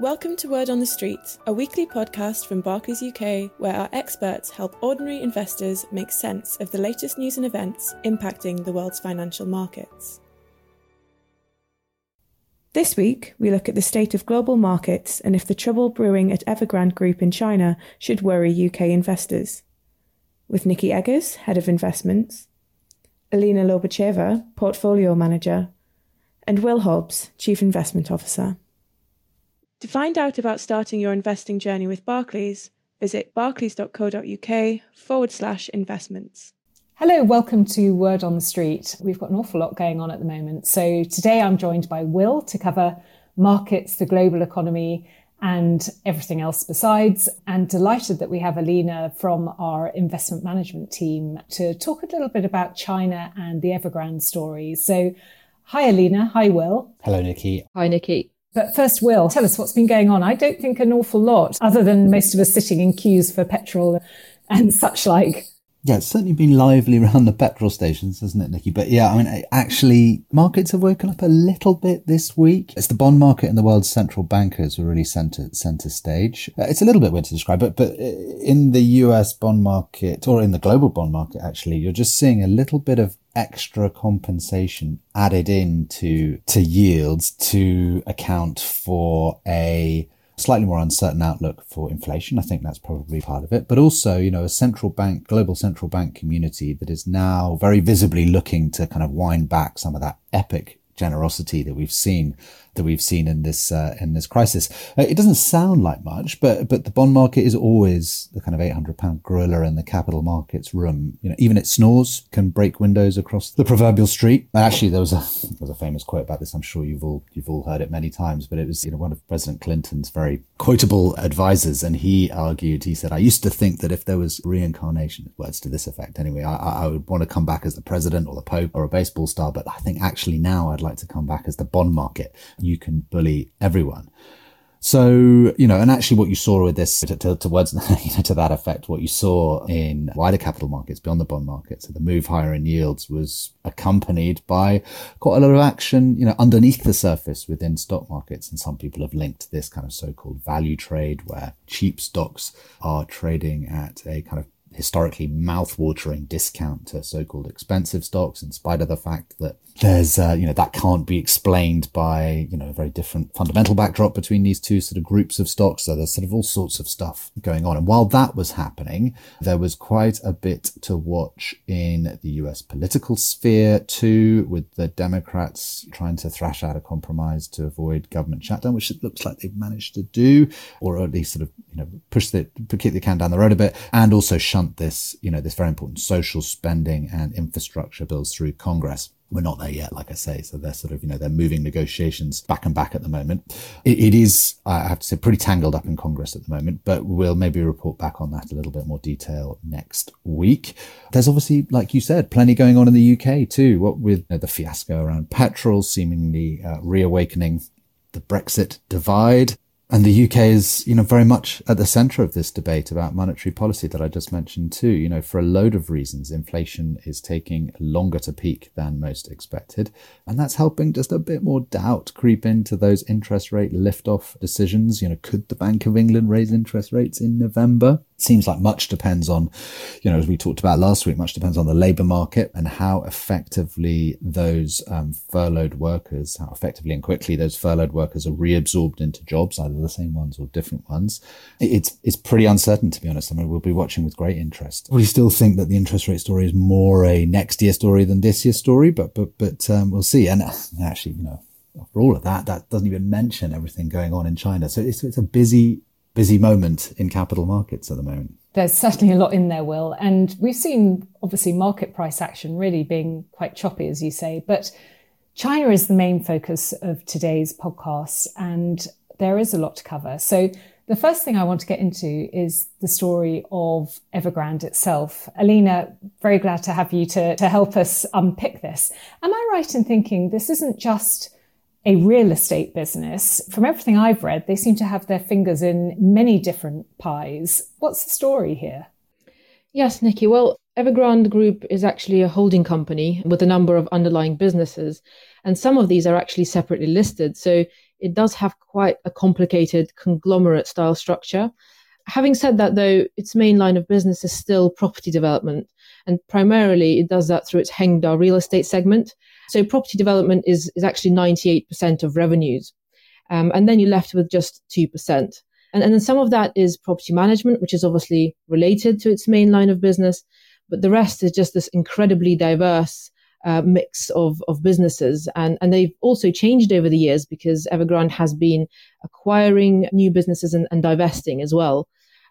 Welcome to Word on the Street, a weekly podcast from Barclays UK where our experts help ordinary investors make sense of the latest news and events impacting the world's financial markets. This week, we look at the state of global markets and if the trouble brewing at Evergrande Group in China should worry UK investors. With Nikki Eggers, Head of Investments, Alina Lobacheva, Portfolio Manager, and Will Hobbs, Chief Investment Officer. To find out about starting your investing journey with Barclays, visit barclays.co.uk forward slash investments. Hello, welcome to Word on the Street. We've got an awful lot going on at the moment. So today I'm joined by Will to cover markets, the global economy, and everything else besides. And delighted that we have Alina from our investment management team to talk a little bit about China and the Evergrande story. So, hi, Alina. Hi, Will. Hello, Nikki. Hi, Nikki. But first, Will, tell us what's been going on. I don't think an awful lot, other than most of us sitting in queues for petrol and such like. Yeah, it's certainly been lively around the petrol stations, hasn't it, Nikki? But yeah, I mean, actually, markets have woken up a little bit this week. It's the bond market and the world's central bankers who really center center stage. Uh, it's a little bit weird to describe, but but uh, in the U.S. bond market or in the global bond market, actually, you're just seeing a little bit of extra compensation added into to yields to account for a slightly more uncertain outlook for inflation. I think that's probably part of it. But also, you know, a central bank, global central bank community that is now very visibly looking to kind of wind back some of that epic generosity that we've seen that we've seen in this uh, in this crisis. Uh, it doesn't sound like much, but but the bond market is always the kind of eight hundred pound gorilla in the capital markets room. You know, even it snores can break windows across the proverbial street. Actually, there was a there was a famous quote about this. I'm sure you've all you've all heard it many times, but it was you know one of President Clinton's very quotable advisors, and he argued. He said, "I used to think that if there was reincarnation, words to this effect, anyway, I, I would want to come back as the president or the pope or a baseball star, but I think actually now I'd like to come back as the bond market." Can bully everyone. So, you know, and actually what you saw with this, to, to, to words, you know, to that effect, what you saw in wider capital markets beyond the bond market, so the move higher in yields was accompanied by quite a lot of action, you know, underneath the surface within stock markets. And some people have linked this kind of so-called value trade where cheap stocks are trading at a kind of historically mouth-watering discount to so-called expensive stocks in spite of the fact that there's, uh, you know, that can't be explained by, you know, a very different fundamental backdrop between these two sort of groups of stocks. So there's sort of all sorts of stuff going on. And while that was happening, there was quite a bit to watch in the US political sphere too, with the Democrats trying to thrash out a compromise to avoid government shutdown, which it looks like they've managed to do, or at least sort of, you know, push the, kick the can down the road a bit and also shunt this, you know, this very important social spending and infrastructure bills through Congress we're not there yet, like I say. So they're sort of, you know, they're moving negotiations back and back at the moment. it, it is, I have to say, pretty tangled up in Congress at the moment, but we'll maybe report back on that a little bit more detail next week. There's obviously, like you said, plenty going on in the UK too. What with you know, the fiasco around petrol seemingly uh, reawakening the Brexit divide. And the UK is, you know, very much at the center of this debate about monetary policy that I just mentioned too. You know, for a load of reasons, inflation is taking longer to peak than most expected. And that's helping just a bit more doubt creep into those interest rate liftoff decisions. You know, could the Bank of England raise interest rates in November? Seems like much depends on, you know, as we talked about last week, much depends on the labour market and how effectively those um, furloughed workers, how effectively and quickly those furloughed workers are reabsorbed into jobs, either the same ones or different ones. It's it's pretty uncertain to be honest. I mean, we'll be watching with great interest. We still think that the interest rate story is more a next year story than this year story, but but but um, we'll see. And actually, you know, for all of that, that doesn't even mention everything going on in China. So it's it's a busy busy moment in capital markets at the moment. There's certainly a lot in there, Will. And we've seen obviously market price action really being quite choppy, as you say. But China is the main focus of today's podcast, and there is a lot to cover. So the first thing I want to get into is the story of Evergrande itself. Alina, very glad to have you to, to help us unpick this. Am I right in thinking this isn't just a real estate business. From everything I've read, they seem to have their fingers in many different pies. What's the story here? Yes, Nikki. Well, Evergrande Group is actually a holding company with a number of underlying businesses, and some of these are actually separately listed. So it does have quite a complicated conglomerate style structure. Having said that, though, its main line of business is still property development, and primarily it does that through its Hengda real estate segment. So property development is, is actually 98% of revenues. Um, and then you're left with just 2%. And, and then some of that is property management, which is obviously related to its main line of business. But the rest is just this incredibly diverse uh, mix of, of businesses. And, and they've also changed over the years because Evergrande has been acquiring new businesses and, and divesting as well.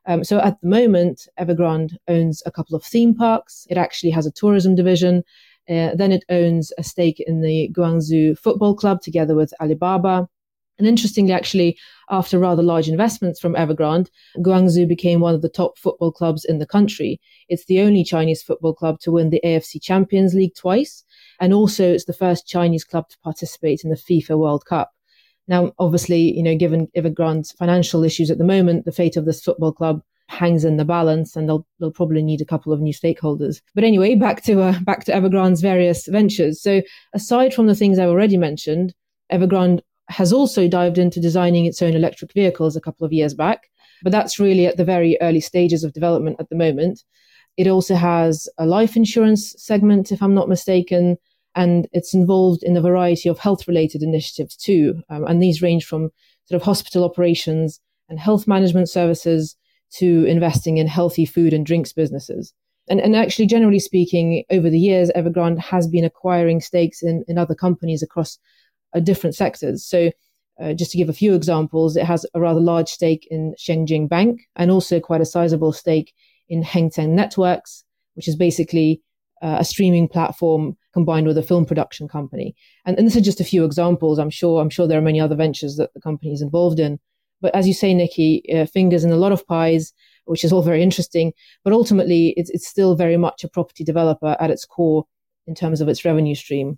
Um, so at the moment, Evergrande owns a couple of theme parks. It actually has a tourism division. Uh, then it owns a stake in the Guangzhou Football Club together with Alibaba. And interestingly, actually, after rather large investments from Evergrande, Guangzhou became one of the top football clubs in the country. It's the only Chinese football club to win the AFC Champions League twice. And also, it's the first Chinese club to participate in the FIFA World Cup. Now, obviously, you know, given Evergrande's financial issues at the moment, the fate of this football club hangs in the balance, and they'll they'll probably need a couple of new stakeholders. But anyway, back to uh, back to Evergrande's various ventures. So, aside from the things I've already mentioned, Evergrande has also dived into designing its own electric vehicles a couple of years back, but that's really at the very early stages of development at the moment. It also has a life insurance segment, if I'm not mistaken, and it's involved in a variety of health related initiatives too. Um, and these range from sort of hospital operations and health management services to investing in healthy food and drinks businesses. And, and actually, generally speaking, over the years, Evergrande has been acquiring stakes in, in other companies across uh, different sectors. So, uh, just to give a few examples, it has a rather large stake in Shengjing Bank and also quite a sizable stake in Hengteng Networks, which is basically uh, a streaming platform combined with a film production company. And, and this is just a few examples. I'm sure I'm sure there are many other ventures that the company is involved in. But as you say, Nikki, uh, fingers in a lot of pies, which is all very interesting. But ultimately, it's, it's still very much a property developer at its core in terms of its revenue stream.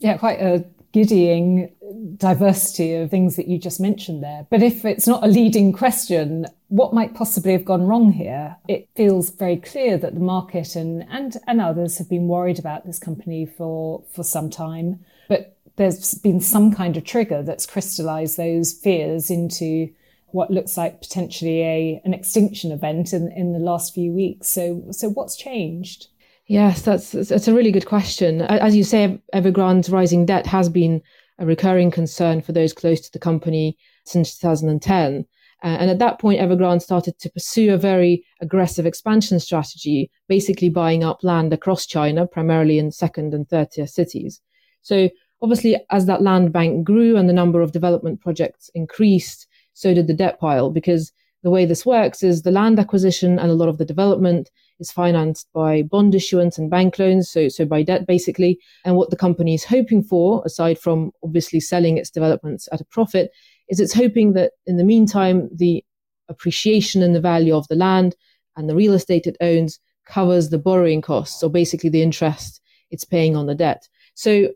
Yeah, quite a giddying diversity of things that you just mentioned there. But if it's not a leading question, what might possibly have gone wrong here? It feels very clear that the market and, and, and others have been worried about this company for, for some time. But there's been some kind of trigger that's crystallized those fears into what looks like potentially a an extinction event in, in the last few weeks. So so what's changed? Yes, that's that's a really good question. As you say, Evergrande's rising debt has been a recurring concern for those close to the company since 2010. Uh, and at that point, Evergrande started to pursue a very aggressive expansion strategy, basically buying up land across China, primarily in second and third tier cities. So obviously, as that land bank grew and the number of development projects increased, so did the debt pile, because the way this works is the land acquisition and a lot of the development is financed by bond issuance and bank loans, so, so by debt basically. And what the company is hoping for, aside from obviously selling its developments at a profit, is it's hoping that in the meantime, the appreciation and the value of the land and the real estate it owns covers the borrowing costs, or basically the interest it's paying on the debt. So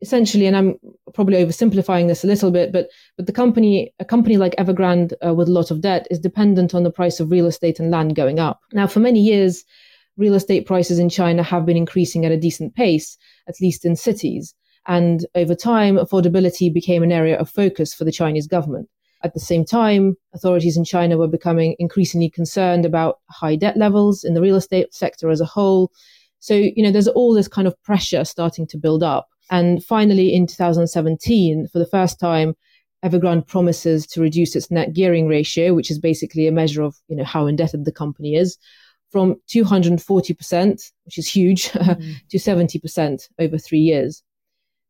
essentially, and I'm probably oversimplifying this a little bit, but but the company, a company like Evergrande uh, with a lot of debt, is dependent on the price of real estate and land going up. Now, for many years, real estate prices in China have been increasing at a decent pace, at least in cities. And over time, affordability became an area of focus for the Chinese government. At the same time, authorities in China were becoming increasingly concerned about high debt levels in the real estate sector as a whole. So, you know, there's all this kind of pressure starting to build up. And finally, in 2017, for the first time, Evergrande promises to reduce its net gearing ratio, which is basically a measure of you know how indebted the company is, from 240%, which is huge, mm. to 70% over three years.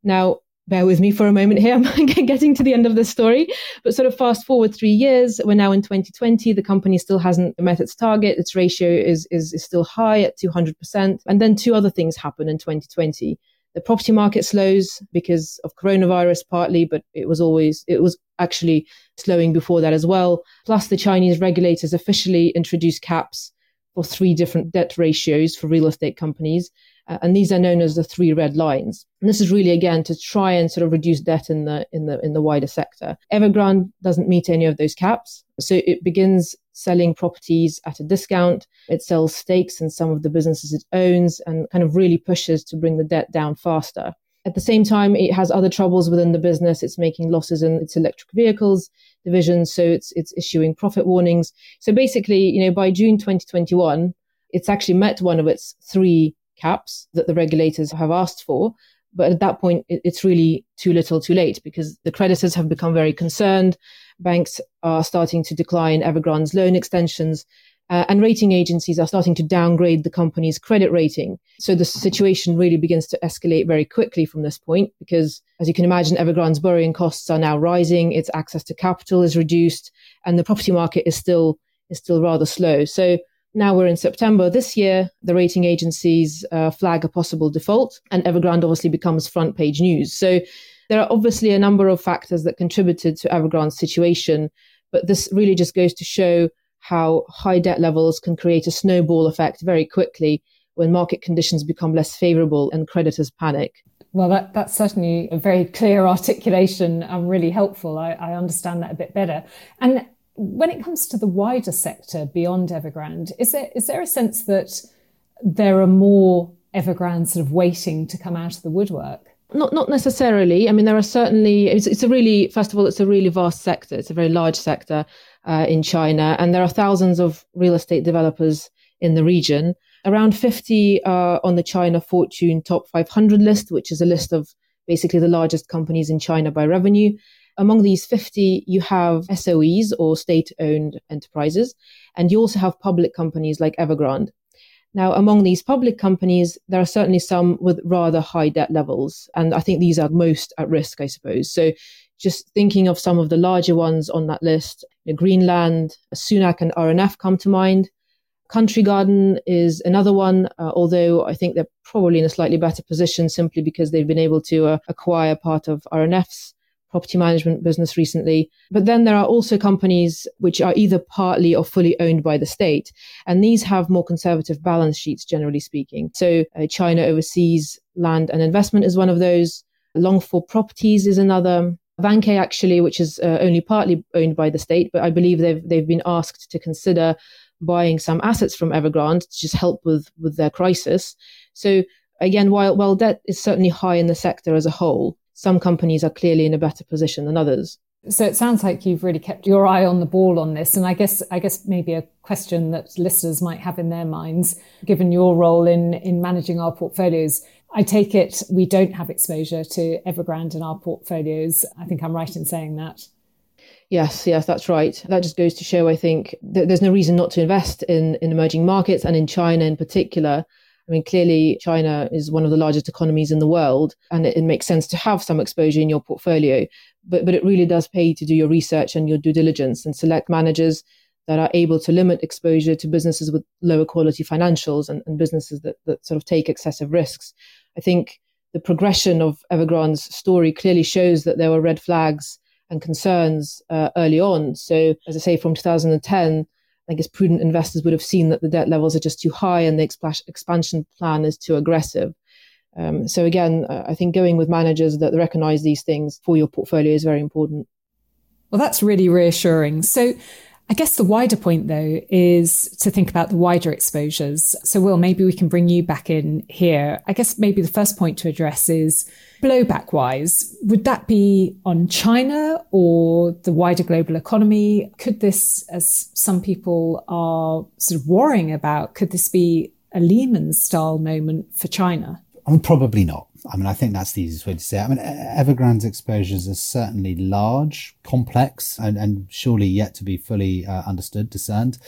Now, bear with me for a moment here. I'm getting to the end of the story, but sort of fast forward three years. We're now in 2020. The company still hasn't met its target. Its ratio is, is, is still high at 200%. And then two other things happen in 2020 the property market slows because of coronavirus partly, but it was always, it was actually slowing before that as well. Plus the Chinese regulators officially introduced caps for three different debt ratios for real estate companies. Uh, and these are known as the three red lines. And this is really again to try and sort of reduce debt in the in the in the wider sector. Evergrande doesn't meet any of those caps, so it begins selling properties at a discount. It sells stakes in some of the businesses it owns and kind of really pushes to bring the debt down faster. At the same time, it has other troubles within the business. It's making losses in its electric vehicles division, so it's it's issuing profit warnings. So basically, you know, by June 2021, it's actually met one of its three caps that the regulators have asked for. But at that point, it's really too little, too late because the creditors have become very concerned. Banks are starting to decline Evergrande's loan extensions. Uh, and rating agencies are starting to downgrade the company's credit rating. So the situation really begins to escalate very quickly from this point because, as you can imagine, Evergrande's borrowing costs are now rising, its access to capital is reduced, and the property market is still is still rather slow. So now we're in September this year. The rating agencies uh, flag a possible default, and Evergrande obviously becomes front page news. So there are obviously a number of factors that contributed to Evergrande's situation, but this really just goes to show how high debt levels can create a snowball effect very quickly when market conditions become less favorable and creditors panic. Well, that, that's certainly a very clear articulation and really helpful. I, I understand that a bit better. And when it comes to the wider sector beyond Evergrande, is there is there a sense that there are more Evergrandes sort of waiting to come out of the woodwork? Not not necessarily. I mean, there are certainly. It's, it's a really first of all, it's a really vast sector. It's a very large sector uh, in China, and there are thousands of real estate developers in the region. Around 50 are on the China Fortune Top 500 list, which is a list of basically the largest companies in China by revenue. Among these 50, you have SOEs or state owned enterprises, and you also have public companies like Evergrande. Now, among these public companies, there are certainly some with rather high debt levels, and I think these are most at risk, I suppose. So, just thinking of some of the larger ones on that list, Greenland, Sunac, and R&F come to mind. Country Garden is another one, uh, although I think they're probably in a slightly better position simply because they've been able to uh, acquire part of R&F's property management business recently. But then there are also companies which are either partly or fully owned by the state. And these have more conservative balance sheets, generally speaking. So uh, China Overseas Land and Investment is one of those. Longfor Properties is another. Vanke actually, which is uh, only partly owned by the state, but I believe they've they've been asked to consider buying some assets from Evergrande to just help with with their crisis. So again, while while debt is certainly high in the sector as a whole, some companies are clearly in a better position than others. So it sounds like you've really kept your eye on the ball on this. And I guess, I guess maybe a question that listeners might have in their minds, given your role in, in managing our portfolios. I take it we don't have exposure to Evergrande in our portfolios. I think I'm right in saying that. Yes, yes, that's right. That just goes to show, I think, that there's no reason not to invest in, in emerging markets and in China in particular. I mean, clearly China is one of the largest economies in the world, and it, it, makes sense to have some exposure in your portfolio. But but it really does pay to do your research and your due diligence and select managers that are able to limit exposure to businesses with lower quality financials and, and businesses that, that sort of take excessive risks. I think the progression of Evergrande's story clearly shows that there were red flags and concerns uh, early on. So, as I say, from 2010, I guess prudent investors would have seen that the debt levels are just too high and the exp- expansion plan is too aggressive. Um, so again, I think going with managers that recognize these things for your portfolio is very important. Well, that's really reassuring. So I guess the wider point, though, is to think about the wider exposures. So, Will, maybe we can bring you back in here. I guess maybe the first point to address is blowback wise. Would that be on China or the wider global economy? Could this, as some people are sort of worrying about, could this be a Lehman style moment for China? Probably not. I mean, I think that's the easiest way to say it. I mean, Evergrande's exposures are certainly large, complex, and, and surely yet to be fully uh, understood, discerned.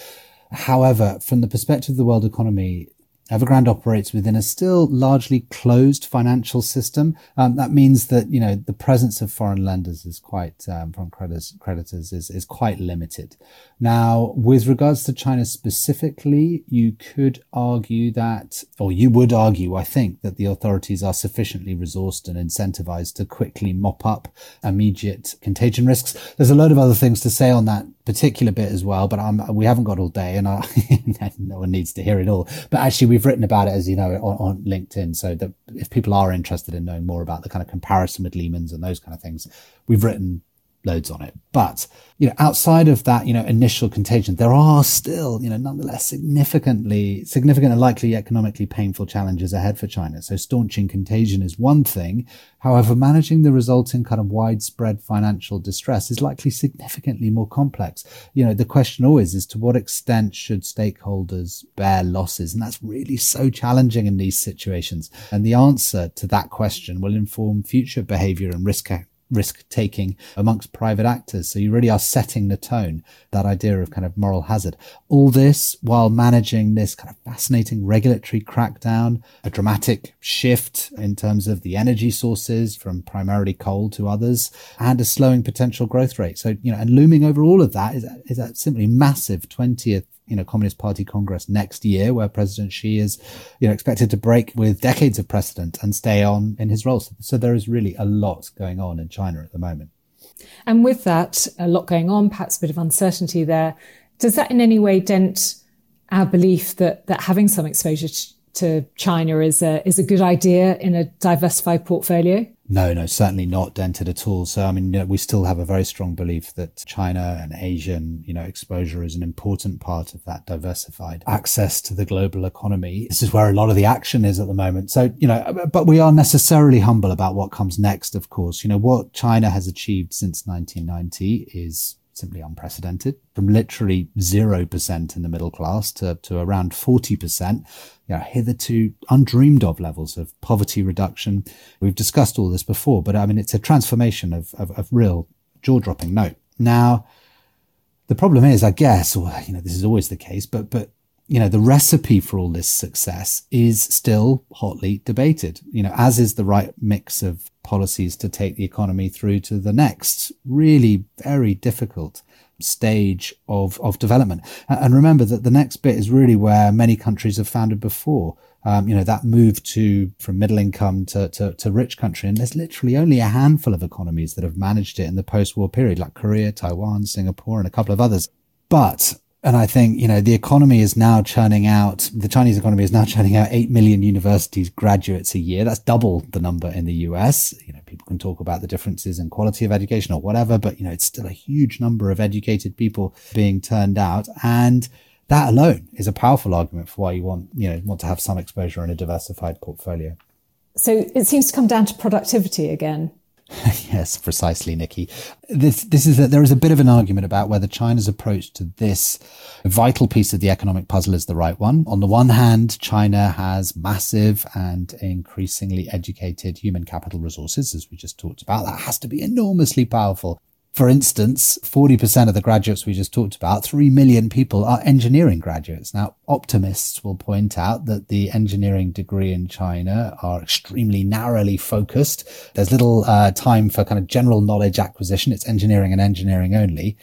However, from the perspective of the world economy, Evergrande operates within a still largely closed financial system. Um, that means that you know the presence of foreign lenders is quite um, from creditors, creditors is is quite limited. Now, with regards to China specifically, you could argue that, or you would argue, I think, that the authorities are sufficiently resourced and incentivized to quickly mop up immediate contagion risks. There's a load of other things to say on that particular bit as well, but I'm, we haven't got all day, and I, no one needs to hear it all. But actually, we've written about it, as you know, on, on LinkedIn. So that if people are interested in knowing more about the kind of comparison with Lehman's and those kind of things, we've written loads on it. But, you know, outside of that, you know, initial contagion, there are still, you know, nonetheless significantly, significant and likely economically painful challenges ahead for China. So staunching contagion is one thing. However, managing the resulting kind of widespread financial distress is likely significantly more complex. You know, the question always is to what extent should stakeholders bear losses? And that's really so challenging in these situations. And the answer to that question will inform future behavior and risk risk taking amongst private actors. So you really are setting the tone, that idea of kind of moral hazard. All this while managing this kind of fascinating regulatory crackdown, a dramatic shift in terms of the energy sources from primarily coal to others, and a slowing potential growth rate. So, you know, and looming over all of that is, is a simply massive 20th you know, Communist Party Congress next year, where President Xi is, you know, expected to break with decades of precedent and stay on in his role. So there is really a lot going on in China at the moment. And with that, a lot going on, perhaps a bit of uncertainty there. Does that in any way dent our belief that that having some exposure to China is a is a good idea in a diversified portfolio? No, no, certainly not dented at all. So, I mean, we still have a very strong belief that China and Asian, you know, exposure is an important part of that diversified access to the global economy. This is where a lot of the action is at the moment. So, you know, uh, but we are necessarily humble about what comes next, of course. You know, what China has achieved since 1990 is simply unprecedented from literally 0% in the middle class to, to around 40%, you know, hitherto undreamed of levels of poverty reduction. We've discussed all this before, but I mean, it's a transformation of, of, of real jaw dropping note. Now, the problem is, I guess, or, you know, this is always the case, but, but you know, the recipe for all this success is still hotly debated, you know, as is the right mix of policies to take the economy through to the next really very difficult stage of, of development. And remember that the next bit is really where many countries have found it before. Um, you know, that move to from middle income to, to, to rich country. And there's literally only a handful of economies that have managed it in the post-war period, like Korea, Taiwan, Singapore, and a couple of others. But and I think, you know, the economy is now churning out, the Chinese economy is now churning out 8 million universities graduates a year. That's double the number in the US. You know, people can talk about the differences in quality of education or whatever, but, you know, it's still a huge number of educated people being turned out. And that alone is a powerful argument for why you want, you know, want to have some exposure in a diversified portfolio. So it seems to come down to productivity again. yes, precisely, Nikki. This this is a, there is a bit of an argument about whether China's approach to this vital piece of the economic puzzle is the right one. On the one hand, China has massive and increasingly educated human capital resources, as we just talked about. That has to be enormously powerful for instance, 40% of the graduates we just talked about, 3 million people are engineering graduates. Now, optimists will point out that the engineering degree in China are extremely narrowly focused. There's little uh, time for kind of general knowledge acquisition. It's engineering and engineering only.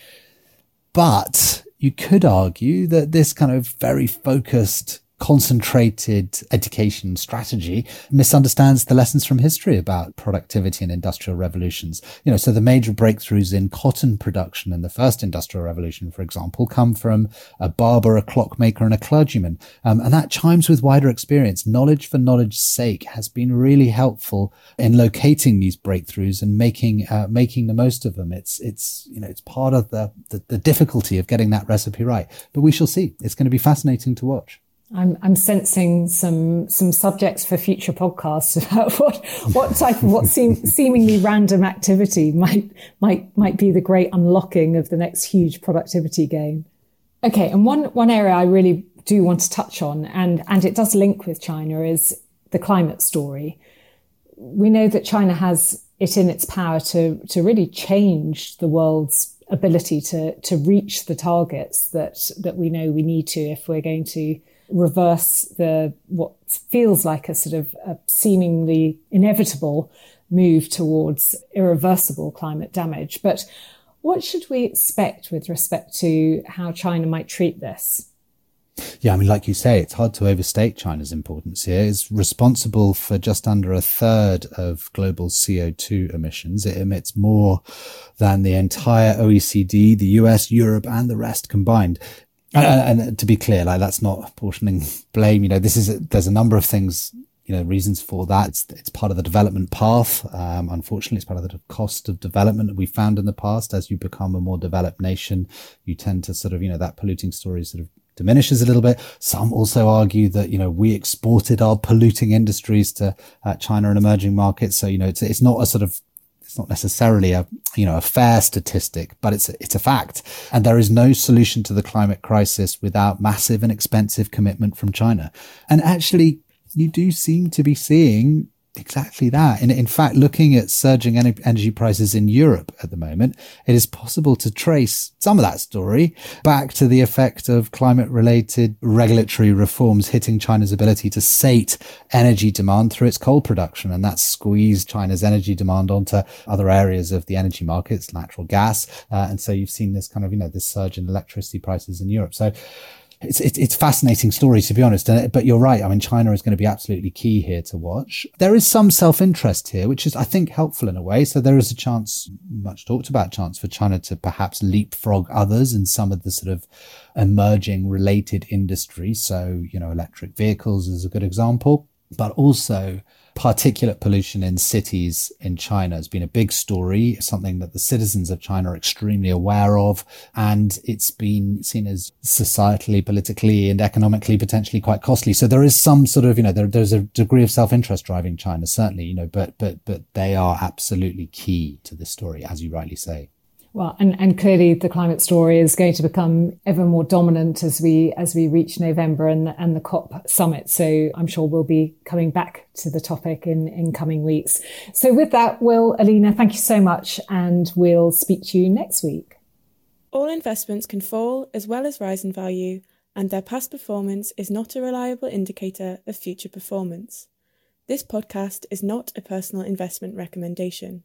But you could argue that this kind of very focused concentrated education strategy misunderstands the lessons from history about productivity and industrial revolutions. You know, so the major breakthroughs in cotton production in the first industrial revolution, for example, come from a barber, a clockmaker, and a clergyman. Um, and that chimes with wider experience. Knowledge for knowledge's sake has been really helpful in locating these breakthroughs and making, uh, making the most of them. It's, it's, you know, it's part of the, the, the difficulty of getting that recipe right. But we shall see. It's going to be fascinating to watch. I'm, I'm sensing some some subjects for future podcasts about what what type of what seem, seemingly random activity might might might be the great unlocking of the next huge productivity gain. Okay, and one one area I really do want to touch on, and and it does link with China, is the climate story. We know that China has it in its power to to really change the world's ability to to reach the targets that that we know we need to if we're going to reverse the what feels like a sort of a seemingly inevitable move towards irreversible climate damage. But what should we expect with respect to how China might treat this? Yeah, I mean, like you say, it's hard to overstate China's importance here. It's responsible for just under a third of global CO2 emissions. It emits more than the entire OECD, the US, Europe, and the rest combined. And, and, to be clear, like that's not apportioning blame. You know, this is a, there's a number of things you know, reasons for that. It's, it's part of the development path. Um, unfortunately, it's part of the cost of development that we found in the past. As you become a more developed nation, you tend to sort of, you know, that polluting story sort of diminishes a little bit. Some also argue that, you know, we exported our polluting industries to uh, China and emerging markets. So, you know, it's, it's not a sort of not necessarily a you know a fair statistic, but it's a, it's a fact. And there is no solution to the climate crisis without massive and expensive commitment from China. And actually, you do seem to be seeing exactly that. In, in fact, looking at surging energy prices in Europe at the moment, it is possible to trace some of that story back to the effect of climate related regulatory reforms hitting China's ability to sate energy demand through its coal production. And that squeezed China's energy demand onto other areas of the energy markets, natural gas. Uh, and so you've seen this kind of, you know, this surge in electricity prices in Europe. So it's, it's, it's fascinating story to be honest. But you're right. I mean, China is going to be absolutely key here to watch. There is some self-interest here, which is, I think, helpful in a way. So there is a chance, much talked about chance for China to perhaps leapfrog others in some of the sort of emerging related industries. So, you know, electric vehicles is a good example, but also particulate pollution in cities in China has been a big story, something that the citizens of China are extremely aware of. And it's been seen as societally, politically and economically potentially quite costly. So there is some sort of, you know, there, there's a degree of self-interest driving China, certainly, you know, but, but, but they are absolutely key to this story, as you rightly say. Well, and, and clearly the climate story is going to become ever more dominant as we as we reach November and and the COP summit. So I'm sure we'll be coming back to the topic in, in coming weeks. So with that, Will, Alina, thank you so much, and we'll speak to you next week. All investments can fall as well as rise in value, and their past performance is not a reliable indicator of future performance. This podcast is not a personal investment recommendation.